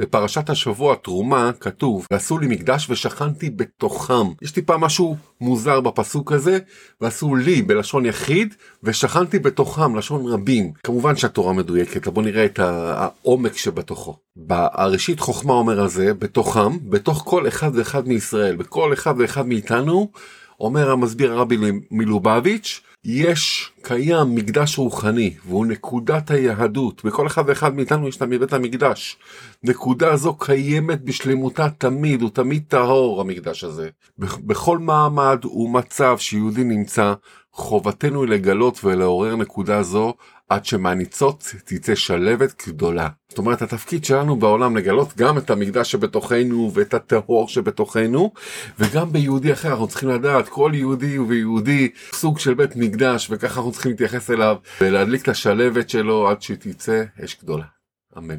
בפרשת השבוע תרומה כתוב ועשו לי מקדש ושכנתי בתוכם יש טיפה משהו מוזר בפסוק הזה ועשו לי בלשון יחיד ושכנתי בתוכם לשון רבים כמובן שהתורה מדויקת בוא נראה את העומק שבתוכו. בראשית חוכמה אומר הזה בתוכם בתוך כל אחד ואחד מישראל בכל אחד ואחד מאיתנו אומר המסביר הרבי מלובביץ' יש קיים מקדש רוחני והוא נקודת היהדות בכל אחד ואחד מאיתנו יש את המקדש. נקודה הזו קיימת בשלמותה תמיד הוא תמיד טהור המקדש הזה. בכל מעמד ומצב שיהודי נמצא חובתנו לגלות ולעורר נקודה זו עד שמהניצוץ תצא שלבת גדולה. זאת אומרת התפקיד שלנו בעולם לגלות גם את המקדש שבתוכנו ואת הטהור שבתוכנו וגם ביהודי אחר אנחנו צריכים לדעת כל יהודי ויהודי סוג של בית מקדש וככה אנחנו צריכים להתייחס אליו ולהדליק את השלבת שלו עד שתצא אש גדולה. אמן.